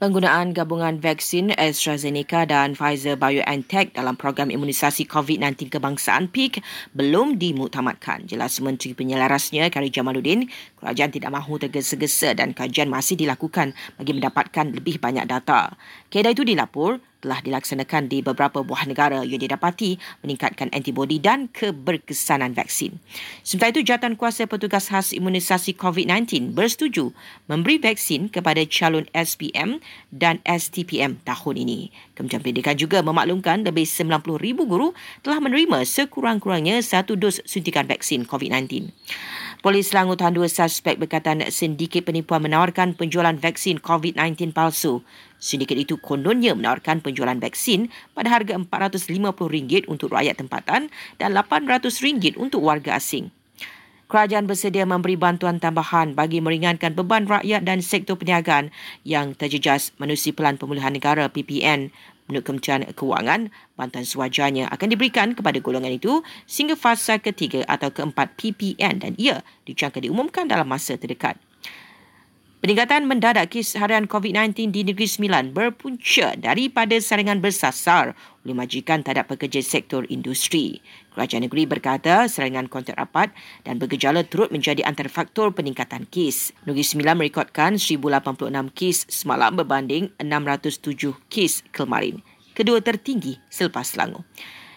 Penggunaan gabungan vaksin AstraZeneca dan Pfizer BioNTech dalam program imunisasi COVID-19 kebangsaan PEAK belum dimuktamadkan. Jelas Menteri Penyelarasnya Kari Jamaluddin, kerajaan tidak mahu tergesa-gesa dan kajian masih dilakukan bagi mendapatkan lebih banyak data. Keadaan itu dilapor telah dilaksanakan di beberapa buah negara yang didapati meningkatkan antibodi dan keberkesanan vaksin. Sementara itu, Jawatan Kuasa Petugas Khas Imunisasi COVID-19 bersetuju memberi vaksin kepada calon SPM dan STPM tahun ini. Kementerian Pendidikan juga memaklumkan lebih 90,000 guru telah menerima sekurang-kurangnya satu dos suntikan vaksin COVID-19. Polis Selangor tahan dua suspek berkaitan sindiket penipuan menawarkan penjualan vaksin COVID-19 palsu. Sindiket itu kononnya menawarkan penjualan vaksin pada harga RM450 untuk rakyat tempatan dan RM800 untuk warga asing. Kerajaan bersedia memberi bantuan tambahan bagi meringankan beban rakyat dan sektor perniagaan yang terjejas menerusi Pelan Pemulihan Negara PPN Menurut Kementerian Kewangan, bantuan sewajarnya akan diberikan kepada golongan itu sehingga fasa ketiga atau keempat PPN dan ia dijangka diumumkan dalam masa terdekat. Peningkatan mendadak kes harian COVID-19 di Negeri Sembilan berpunca daripada saringan bersasar oleh majikan terhadap pekerja sektor industri. Kerajaan negeri berkata saringan kontak rapat dan bergejala turut menjadi antara faktor peningkatan kes. Negeri Sembilan merekodkan 1,086 kes semalam berbanding 607 kes kemarin. Kedua tertinggi selepas Selangor.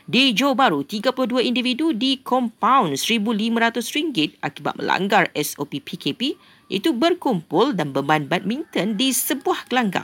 Di Johor Bahru, 32 individu di kompaun RM1,500 akibat melanggar SOP PKP iaitu berkumpul dan bermain badminton di sebuah gelanggang.